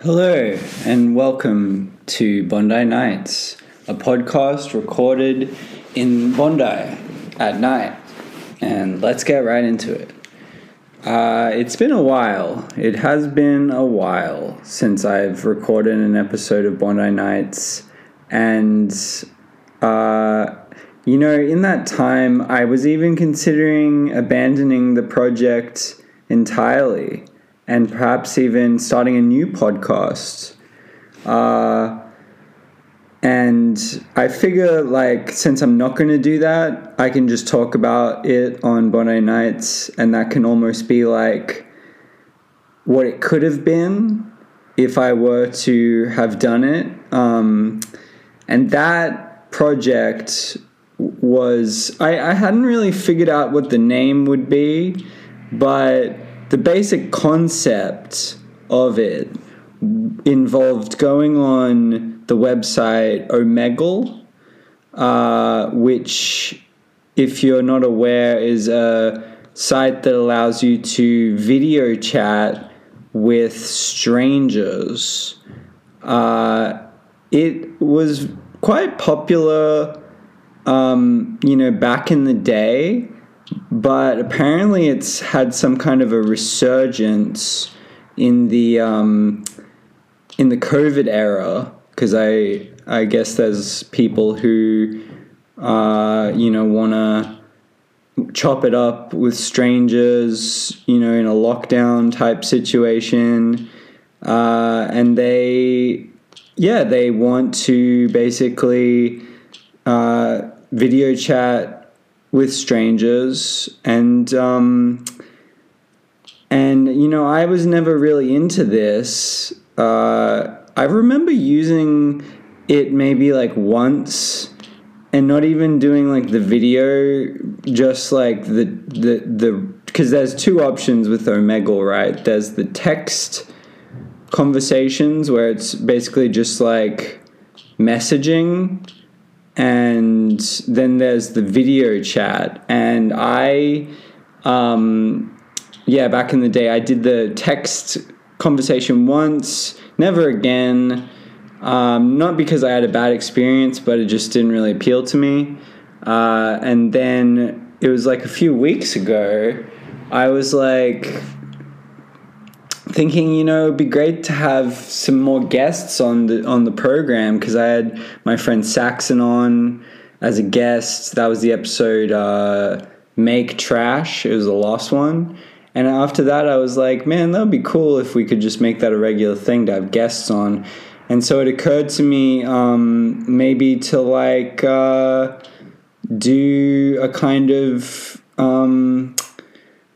Hello, and welcome to Bondi Nights, a podcast recorded in Bondi at night. And let's get right into it. Uh, it's been a while. It has been a while since I've recorded an episode of Bondi Nights. And, uh, you know, in that time, I was even considering abandoning the project entirely and perhaps even starting a new podcast. Uh, and I figure, like, since I'm not going to do that, I can just talk about it on Bondi Nights, and that can almost be like what it could have been if I were to have done it. Um, and that project was, I, I hadn't really figured out what the name would be, but the basic concept of it involved going on the website Omegle, uh, which, if you're not aware, is a site that allows you to video chat with strangers. Uh, it was quite popular, um, you know, back in the day but apparently it's had some kind of a resurgence in the um, in the COVID era because I I guess there's people who uh, you know want to chop it up with strangers, you know, in a lockdown type situation, uh, and they yeah they want to basically uh, video chat with strangers and um, and you know I was never really into this. Uh, I remember using it maybe like once and not even doing like the video, just like the the the because there's two options with Omegle, right? There's the text conversations where it's basically just like messaging and then there's the video chat. And I, um, yeah, back in the day, I did the text conversation once, never again. Um, not because I had a bad experience, but it just didn't really appeal to me. Uh, and then it was like a few weeks ago, I was like, thinking, you know, it'd be great to have some more guests on the on the program because I had my friend Saxon on as a guest. That was the episode uh, "Make Trash." It was the last one, and after that, I was like, man, that would be cool if we could just make that a regular thing to have guests on. And so it occurred to me um, maybe to like uh, do a kind of um,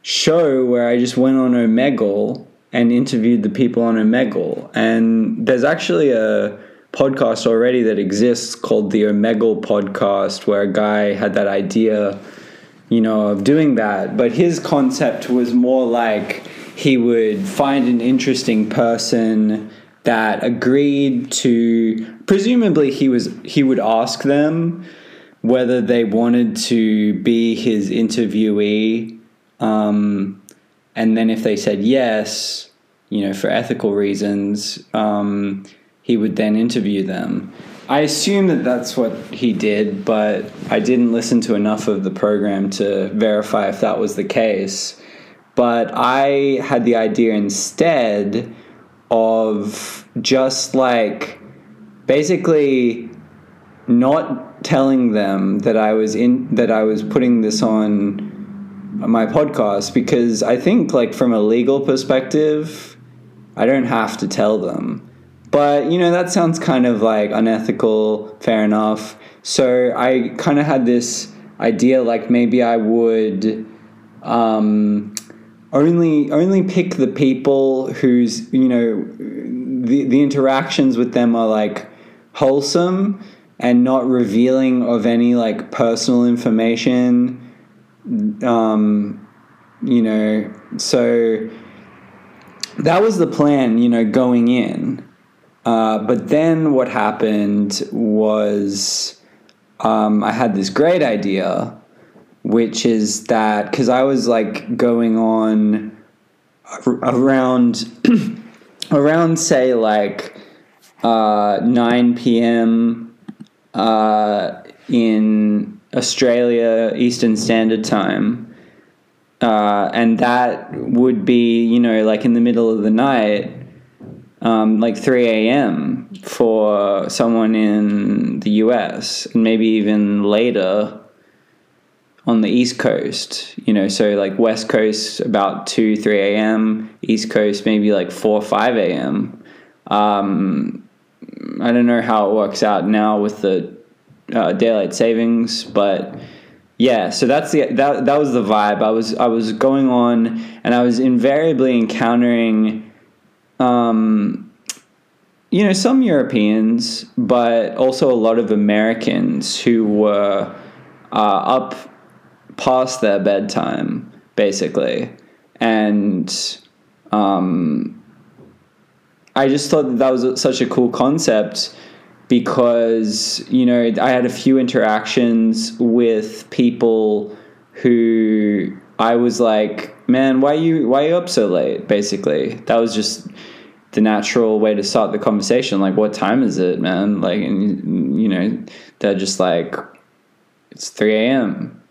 show where I just went on Omegle and interviewed the people on Omegle. And there's actually a podcast already that exists called the Omegle podcast, where a guy had that idea, you know, of doing that. But his concept was more like he would find an interesting person that agreed to presumably he was he would ask them whether they wanted to be his interviewee um, and then if they said yes, you know, for ethical reasons, um, he would then interview them. I assume that that's what he did, but I didn't listen to enough of the program to verify if that was the case. But I had the idea instead of just like basically not telling them that I was in that I was putting this on my podcast because I think like from a legal perspective, I don't have to tell them. But you know that sounds kind of like unethical, fair enough. So I kind of had this idea like maybe I would um, only only pick the people whose you know the the interactions with them are like wholesome and not revealing of any like personal information um, you know, so that was the plan, you know, going in. Uh, but then what happened was um, I had this great idea, which is that because I was like going on around around say like uh, 9 p.m. Uh, in Australia Eastern Standard Time, uh, and that would be you know like in the middle of the night, um, like 3 a.m. for someone in the U.S. and maybe even later on the East Coast, you know, so like West Coast about 2, 3 a.m., East Coast maybe like 4, 5 a.m. Um, I don't know how it works out now with the uh, daylight savings, but yeah, so that's the that that was the vibe. I was I was going on, and I was invariably encountering, um, you know, some Europeans, but also a lot of Americans who were uh, up past their bedtime, basically, and um, I just thought that, that was such a cool concept because you know I had a few interactions with people who I was like, man, why you why you up so late? Basically, that was just the natural way to start the conversation. Like, what time is it, man? Like, and you know, they're just like, it's three a.m.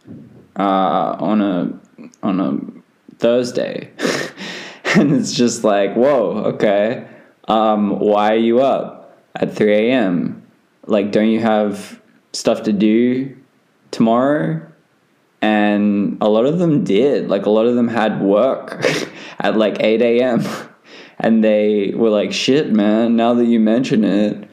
Uh, on a on a Thursday, and it's just like, whoa, okay. Um, why are you up? At 3 a.m. Like, don't you have stuff to do tomorrow? And a lot of them did. Like, a lot of them had work at like 8 a.m. And they were like, shit, man, now that you mention it,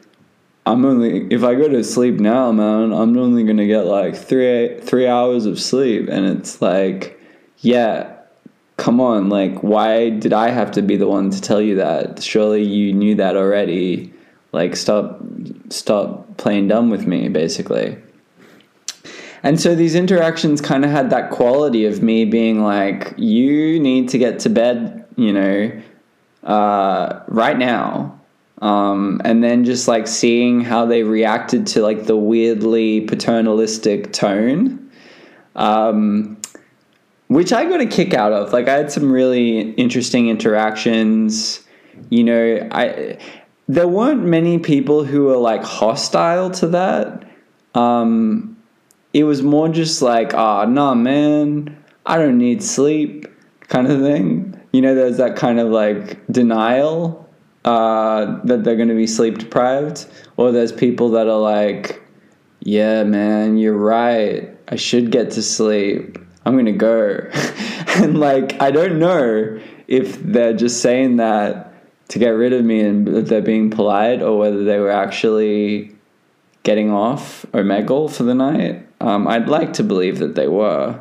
I'm only, if I go to sleep now, man, I'm only to get like three, three hours of sleep. And it's like, yeah, come on. Like, why did I have to be the one to tell you that? Surely you knew that already like stop stop playing dumb with me basically. And so these interactions kind of had that quality of me being like you need to get to bed you know uh, right now. Um, and then just like seeing how they reacted to like the weirdly paternalistic tone um, which i got a kick out of. Like i had some really interesting interactions. You know i there weren't many people who were like hostile to that. Um, it was more just like, ah, oh, nah, man, I don't need sleep, kind of thing. You know, there's that kind of like denial uh, that they're going to be sleep deprived, or there's people that are like, yeah, man, you're right. I should get to sleep. I'm going to go. and like, I don't know if they're just saying that to get rid of me and they're being polite or whether they were actually getting off Omegle for the night. Um, I'd like to believe that they were.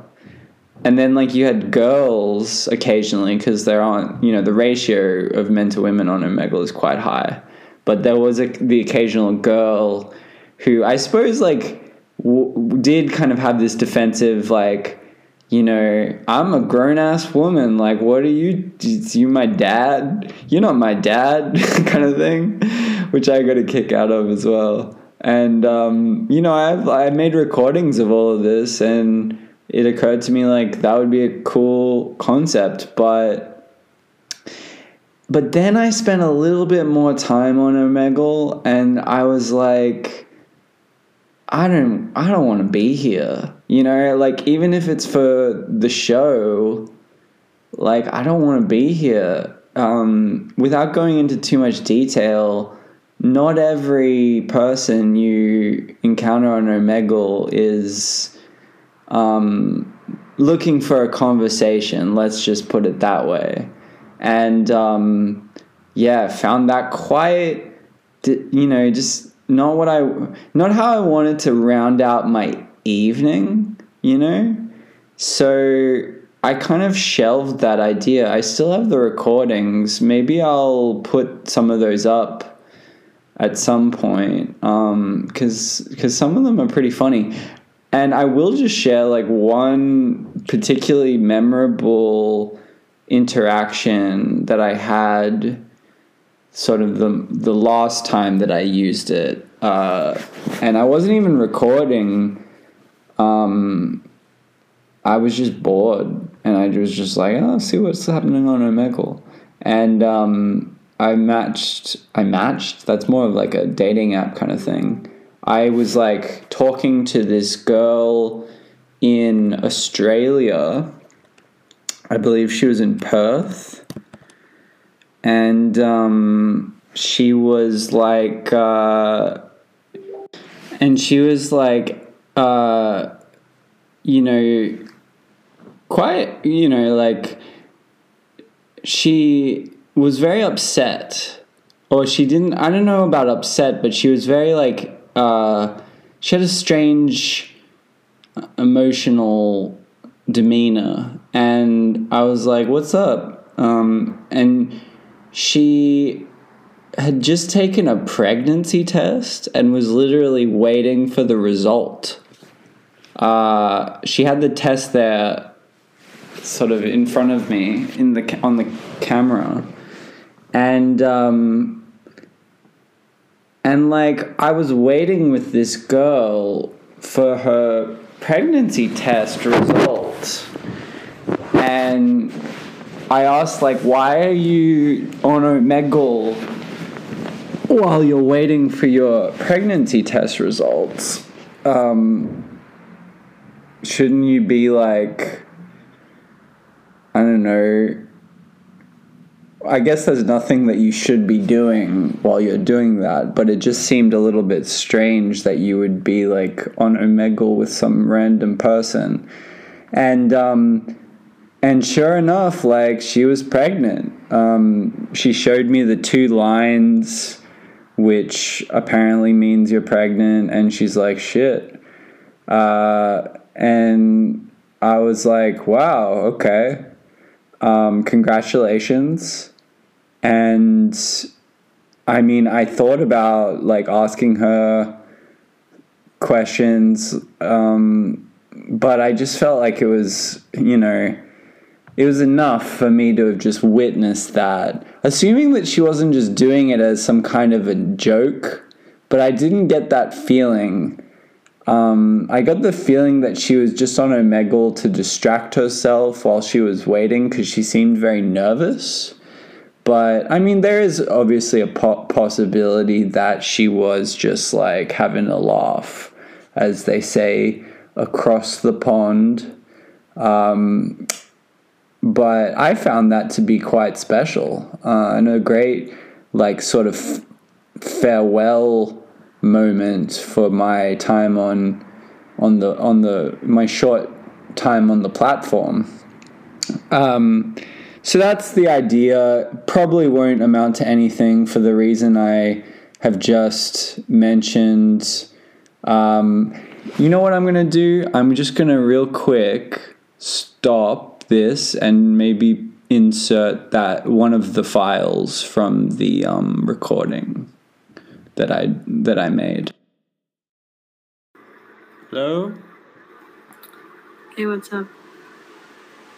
And then, like, you had girls occasionally because there aren't, you know, the ratio of men to women on Omegle is quite high. But there was a, the occasional girl who I suppose, like, w- did kind of have this defensive, like, you know, I'm a grown ass woman. Like, what are you? You my dad? You're not my dad, kind of thing, which I got a kick out of as well. And um, you know, I've I made recordings of all of this, and it occurred to me like that would be a cool concept, but. But then I spent a little bit more time on Omegle, and I was like, I don't, I don't want to be here you know, like even if it's for the show, like I don't want to be here. Um, without going into too much detail, not every person you encounter on Omegle is um, looking for a conversation. Let's just put it that way. And um, yeah, found that quite, you know, just not what I, not how I wanted to round out my evening, you know? So I kind of shelved that idea. I still have the recordings. Maybe I'll put some of those up at some point um, because some of them are pretty funny. And I will just share like one particularly memorable interaction that I had sort of the the last time that I used it. Uh, and I wasn't even recording um, I was just bored and I was just like, oh, see what's happening on Omegle. And um, I matched. I matched. That's more of like a dating app kind of thing. I was like talking to this girl in Australia. I believe she was in Perth, and um, she was like, uh, and she was like, uh, you know, quite, you know, like she was very upset. Or she didn't i don't know about upset but she was very like uh, she had a strange emotional demeanor. And i was like what's up? Um, and she had just taken a pregnancy test and was literally waiting for the result uh, she had the test there sort of in front of me in the on the camera and um, and like I was waiting with this girl for her pregnancy test results, and I asked like, "Why are you on Omegle while you're waiting for your pregnancy test results? Um, shouldn't you be like?" I don't know. I guess there's nothing that you should be doing while you're doing that, but it just seemed a little bit strange that you would be like on Omegle with some random person. And um and sure enough, like she was pregnant. Um, she showed me the two lines, which apparently means you're pregnant, and she's like, shit. Uh, and I was like, wow, okay um, congratulations. And I mean, I thought about like asking her questions, um, but I just felt like it was, you know, it was enough for me to have just witnessed that. Assuming that she wasn't just doing it as some kind of a joke, but I didn't get that feeling um, I got the feeling that she was just on Omegle to distract herself while she was waiting because she seemed very nervous. But I mean, there is obviously a po- possibility that she was just like having a laugh, as they say, across the pond. Um, but I found that to be quite special uh, and a great, like, sort of farewell moment for my time on on the on the my short time on the platform. Um, so that's the idea. Probably won't amount to anything for the reason I have just mentioned. Um, you know what I'm gonna do? I'm just gonna real quick stop this and maybe insert that one of the files from the um, recording that I that I made. Hello. Hey, what's up?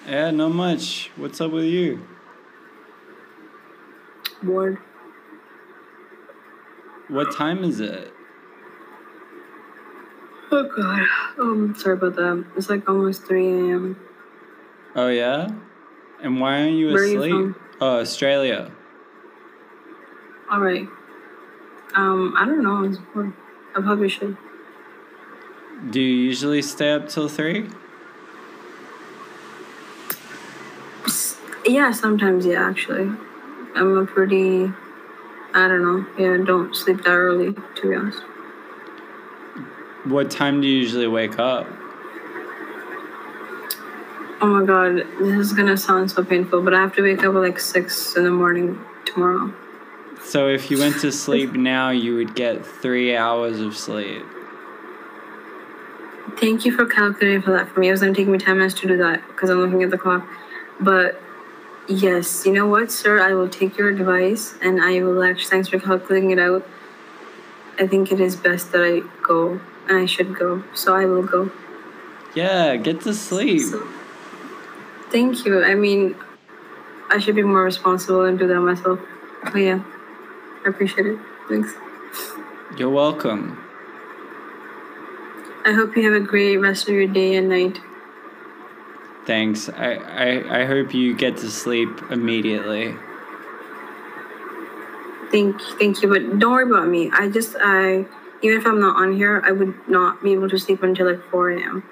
Yeah, not much. What's up with you? Bored. What time is it? Oh god. Um, sorry about that. It's like almost three a.m. Oh yeah. And why aren't you Where asleep? are you from? Oh, Australia. All right. Um, I don't know. I probably should. Do you usually stay up till three? Yeah, sometimes. Yeah, actually, I'm a pretty. I don't know. Yeah, don't sleep that early. To be honest. What time do you usually wake up? Oh my god, this is gonna sound so painful, but I have to wake up at like six in the morning tomorrow. So if you went to sleep now, you would get three hours of sleep. Thank you for calculating for that for me. It was gonna take me ten minutes to do that because I'm looking at the clock. But yes, you know what, sir? I will take your advice and I will actually. Thanks for calculating it out. I think it is best that I go, and I should go. So I will go. Yeah, get to sleep. So, thank you. I mean, I should be more responsible and do that myself. But yeah, I appreciate it. Thanks. You're welcome. I hope you have a great rest of your day and night. Thanks. I, I, I hope you get to sleep immediately. Thank thank you, but don't worry about me. I just I even if I'm not on here, I would not be able to sleep until like four a.m.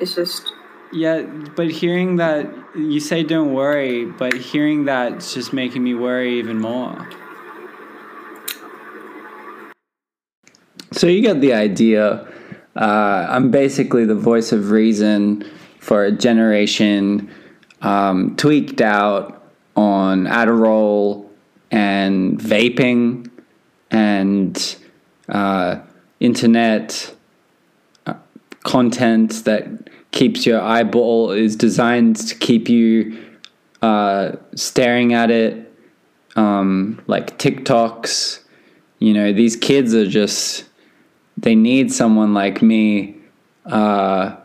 It's just Yeah, but hearing that you say don't worry, but hearing that's just making me worry even more. So you get the idea. Uh, I'm basically the voice of reason for a generation um, tweaked out on Adderall and vaping and uh, internet uh, content that keeps your eyeball is designed to keep you uh, staring at it, um, like TikToks. You know, these kids are just they need someone like me. Uh,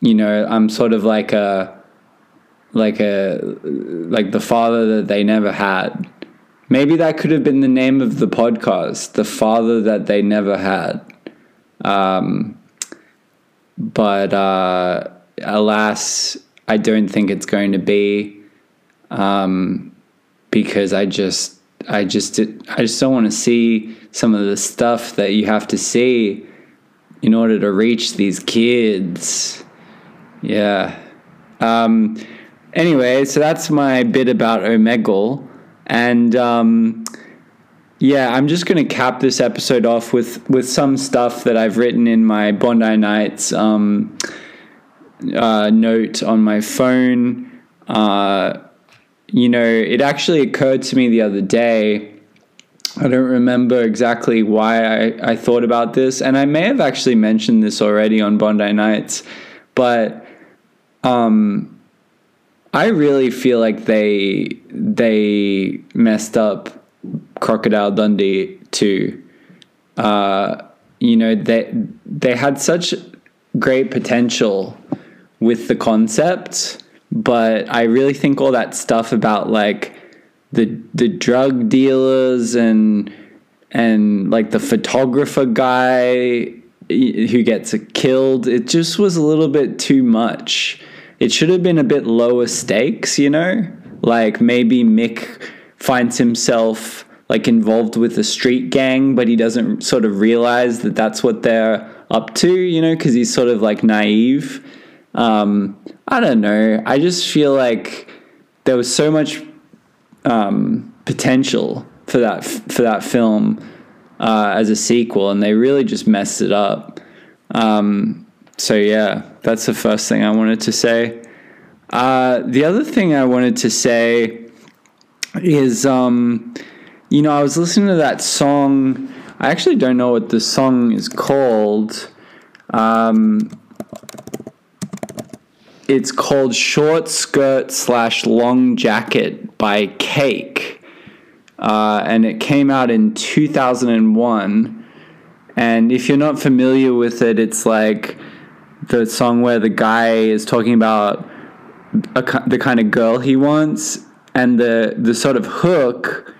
you know, I'm sort of like a like a like the father that they never had. Maybe that could have been the name of the podcast, the father that they never had. Um, but uh, alas, I don't think it's going to be um, because I just I just I just don't want to see some of the stuff that you have to see in order to reach these kids. Yeah. Um, anyway, so that's my bit about Omegle. And um, yeah, I'm just going to cap this episode off with, with some stuff that I've written in my Bondi Nights um, uh, note on my phone. Uh, you know, it actually occurred to me the other day. I don't remember exactly why I, I thought about this, and I may have actually mentioned this already on Bondi Nights, but um, I really feel like they they messed up Crocodile Dundee too. Uh, you know, they they had such great potential with the concept, but I really think all that stuff about like the the drug dealers and and like the photographer guy who gets killed, it just was a little bit too much. It should have been a bit lower stakes, you know? Like maybe Mick finds himself like involved with a street gang, but he doesn't sort of realize that that's what they're up to, you know, because he's sort of like naive. Um, I don't know. I just feel like there was so much um, potential for that for that film uh, as a sequel, and they really just messed it up. Um, so yeah, that's the first thing I wanted to say. Uh, the other thing I wanted to say is, um, you know, I was listening to that song. I actually don't know what the song is called. Um, it's called Short Skirt slash Long Jacket by Cake. Uh, and it came out in 2001. And if you're not familiar with it, it's like the song where the guy is talking about a, the kind of girl he wants, and the the sort of hook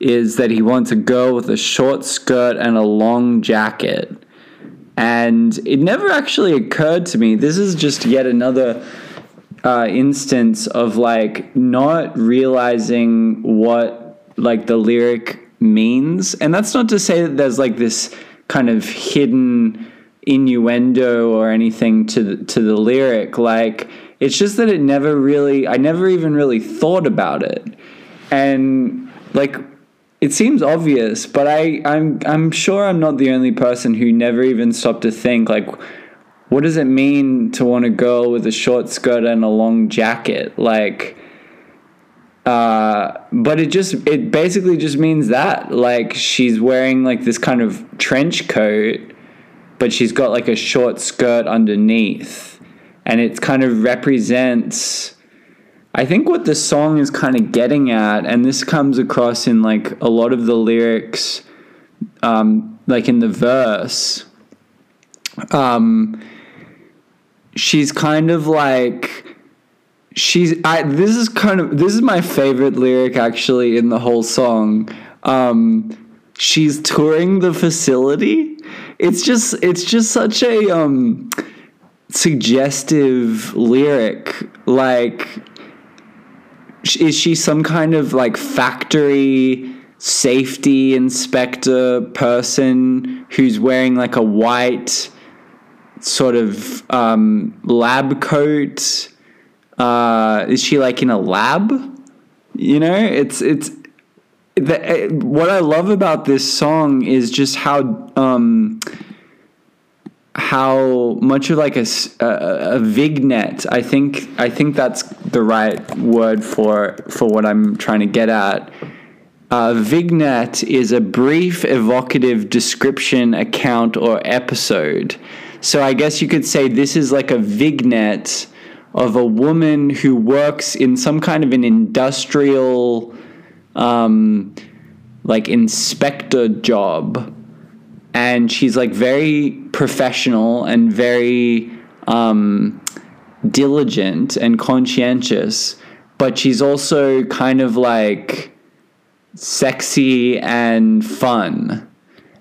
is that he wants a girl with a short skirt and a long jacket. And it never actually occurred to me. This is just yet another uh, instance of like not realizing what like the lyric means. And that's not to say that there's like this kind of hidden innuendo or anything to the, to the lyric. Like it's just that it never really, I never even really thought about it. And like it seems obvious, but I, I'm I'm sure I'm not the only person who never even stopped to think like what does it mean to want a girl with a short skirt and a long jacket? Like uh, but it just it basically just means that like she's wearing like this kind of trench coat but she's got like a short skirt underneath and it kind of represents I think what the song is kind of getting at, and this comes across in like a lot of the lyrics, um, like in the verse, um, she's kind of like she's I this is kind of this is my favorite lyric actually in the whole song. Um, she's touring the facility. It's just it's just such a um, suggestive lyric like is she some kind of like factory safety inspector person who's wearing like a white sort of um, lab coat? Uh, is she like in a lab? You know, it's it's the, what I love about this song is just how um, how much of like a, a, a vignette. I think I think that's the right word for for what I'm trying to get at. Uh, vignette is a brief, evocative description, account, or episode. So I guess you could say this is like a vignette of a woman who works in some kind of an industrial, um, like inspector job, and she's like very professional and very um, diligent and conscientious, but she's also kind of like sexy and fun,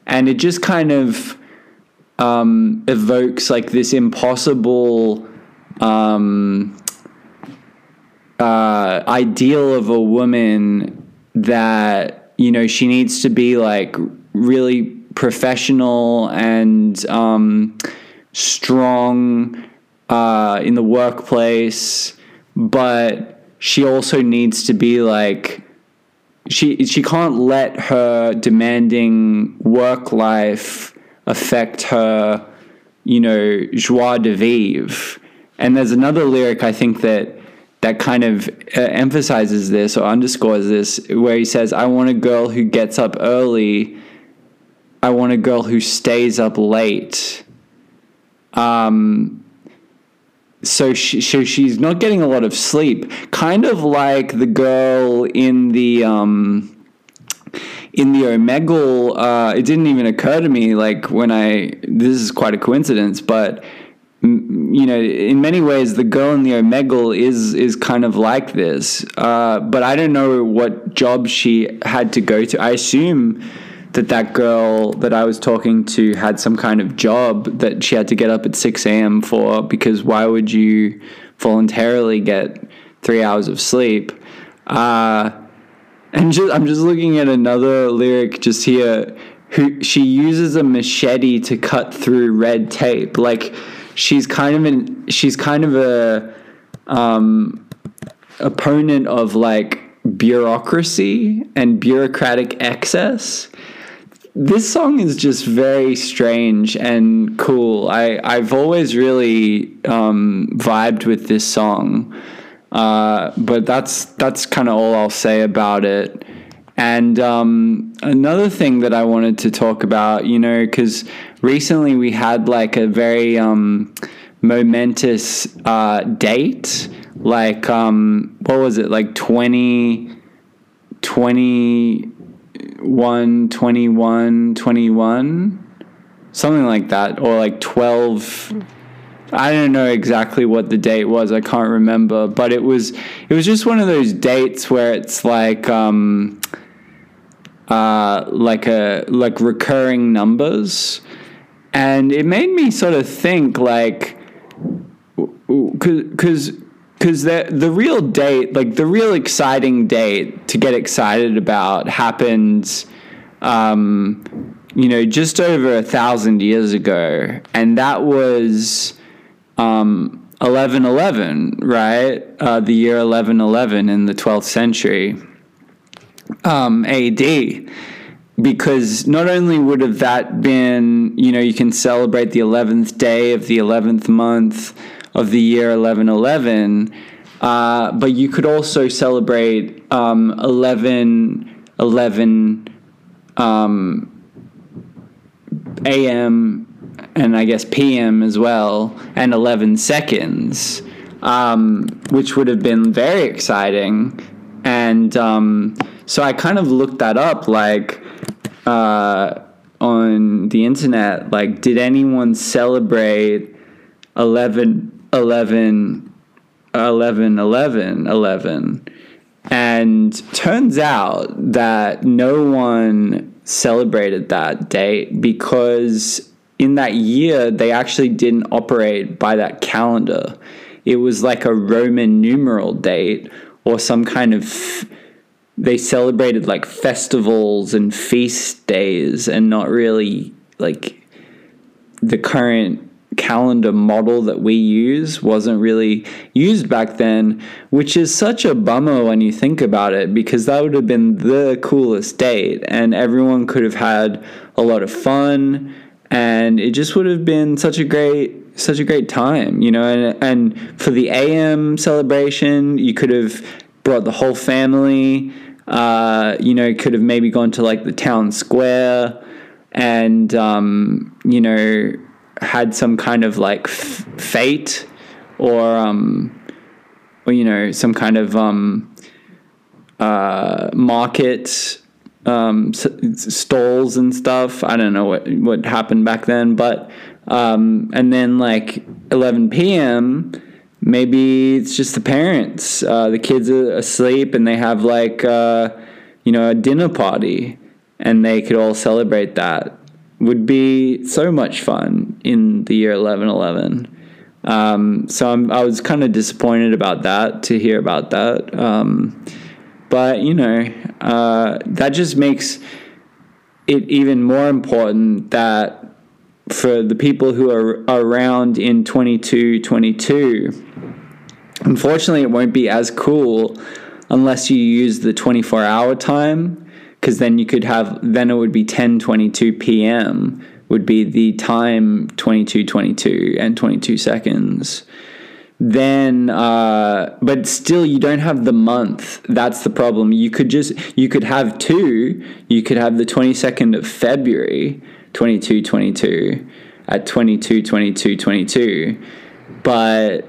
and it just kind of um, evokes like this impossible um, uh, ideal of a woman that you know she needs to be like really professional and um, strong uh, in the workplace, but she also needs to be like she she can't let her demanding work life affect her, you know, joie de vivre. And there's another lyric I think that that kind of uh, emphasizes this or underscores this, where he says, "I want a girl who gets up early. I want a girl who stays up late." Um, so she, so she's not getting a lot of sleep, kind of like the girl in the um, in the Omegle. Uh, it didn't even occur to me like when I this is quite a coincidence, but you know, in many ways, the girl in the Omegle is is kind of like this. Uh, but I don't know what job she had to go to. I assume that that girl that I was talking to had some kind of job that she had to get up at six a.m. for. Because why would you voluntarily get three hours of sleep? Uh, and just, I'm just looking at another lyric just here. Who she uses a machete to cut through red tape, like she's kind of an she's kind of a um, opponent of like bureaucracy and bureaucratic excess. This song is just very strange and cool. I I've always really um, vibed with this song, uh, but that's that's kind of all I'll say about it. And um, another thing that I wanted to talk about, you know, because recently we had like a very um, momentous uh, date. Like, um, what was it? Like 20, 21, 21, 21? Something like that. Or like 12. I don't know exactly what the date was. I can't remember, but it was it was just one of those dates where it's like um, uh, like a like recurring numbers, and it made me sort of think like because because the the real date like the real exciting date to get excited about happened um, you know just over a thousand years ago and that was um, 1111 right? Uh, the year 1111 in the 12th century um, AD because not only would have that been, you know, you can celebrate the 11th day of the 11th month of the year 1111, uh, but you could also celebrate um, 11 11 um, a.m. and I guess p.m. as well, and 11 seconds, um, which would have been very exciting. And um, so I kind of looked that up, like uh, on the internet, like, did anyone celebrate 11, 11, 11, 11, 11? And turns out that no one celebrated that date because in that year they actually didn't operate by that calendar. It was like a Roman numeral date or some kind of they celebrated like festivals and feast days and not really like the current calendar model that we use wasn't really used back then, which is such a bummer when you think about it because that would have been the coolest date and everyone could have had a lot of fun and it just would have been such a great such a great time, you know, and and for the AM celebration, you could have brought the whole family uh, you know, could have maybe gone to like the town square and, um, you know, had some kind of like f- fete or, um, or, you know, some kind of um, uh, market um, s- stalls and stuff. I don't know what, what happened back then, but, um, and then like 11 p.m., maybe it's just the parents. Uh, the kids are asleep and they have like, uh, you know, a dinner party and they could all celebrate that. Would be so much fun in the year 1111. Um, so I'm, i was kind of disappointed about that to hear about that. Um, but, you know, uh, that just makes it even more important that for the people who are around in 2222 Unfortunately, it won't be as cool unless you use the 24 hour time because then you could have then it would be 10:22 p.m. would be the time 22:22 and 22 seconds. Then, uh, but still, you don't have the month. That's the problem. You could just you could have two. You could have the 22nd of February, 22 22 at 22 22 22 but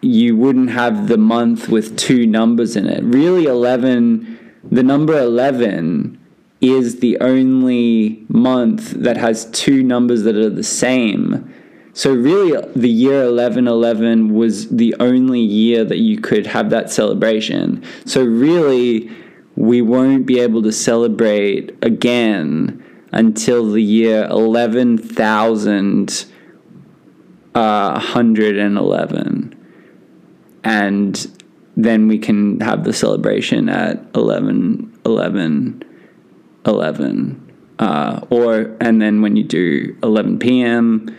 you wouldn't have the month with two numbers in it. Really, 11, the number 11 is the only month that has two numbers that are the same. So, really, the year 1111 was the only year that you could have that celebration. So, really, we won't be able to celebrate again until the year 11,111. Uh, and then we can have the celebration at 11 11 11 uh, or and then when you do 11 p.m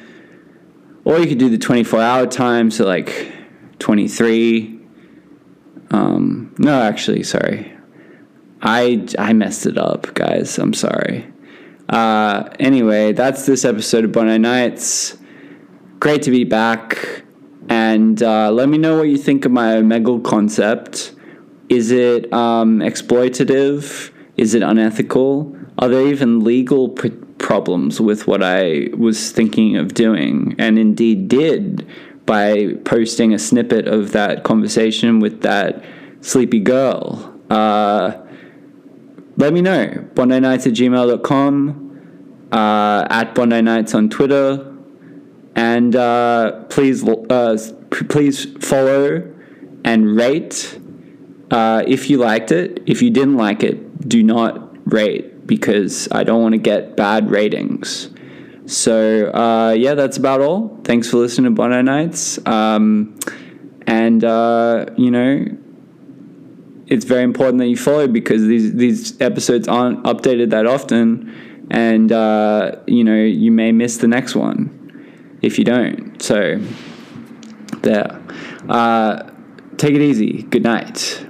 or you could do the 24 hour time so like 23 um, no actually sorry. I i messed it up guys. I'm sorry. Uh, anyway that's this episode of bondi nights. Great to be back and uh, let me know what you think of my Omegle concept. Is it um, exploitative? Is it unethical? Are there even legal pr- problems with what I was thinking of doing and indeed did by posting a snippet of that conversation with that sleepy girl? Uh, let me know. Bondi Nights at gmail.com, uh, at Bondi Nights on Twitter, and uh, please uh, please follow and rate uh, if you liked it. If you didn't like it, do not rate because I don't want to get bad ratings. So uh, yeah, that's about all. Thanks for listening to Bondi Nights. Um, and uh, you know, it's very important that you follow because these these episodes aren't updated that often, and uh, you know you may miss the next one if you don't. So, there. Uh, take it easy. Good night.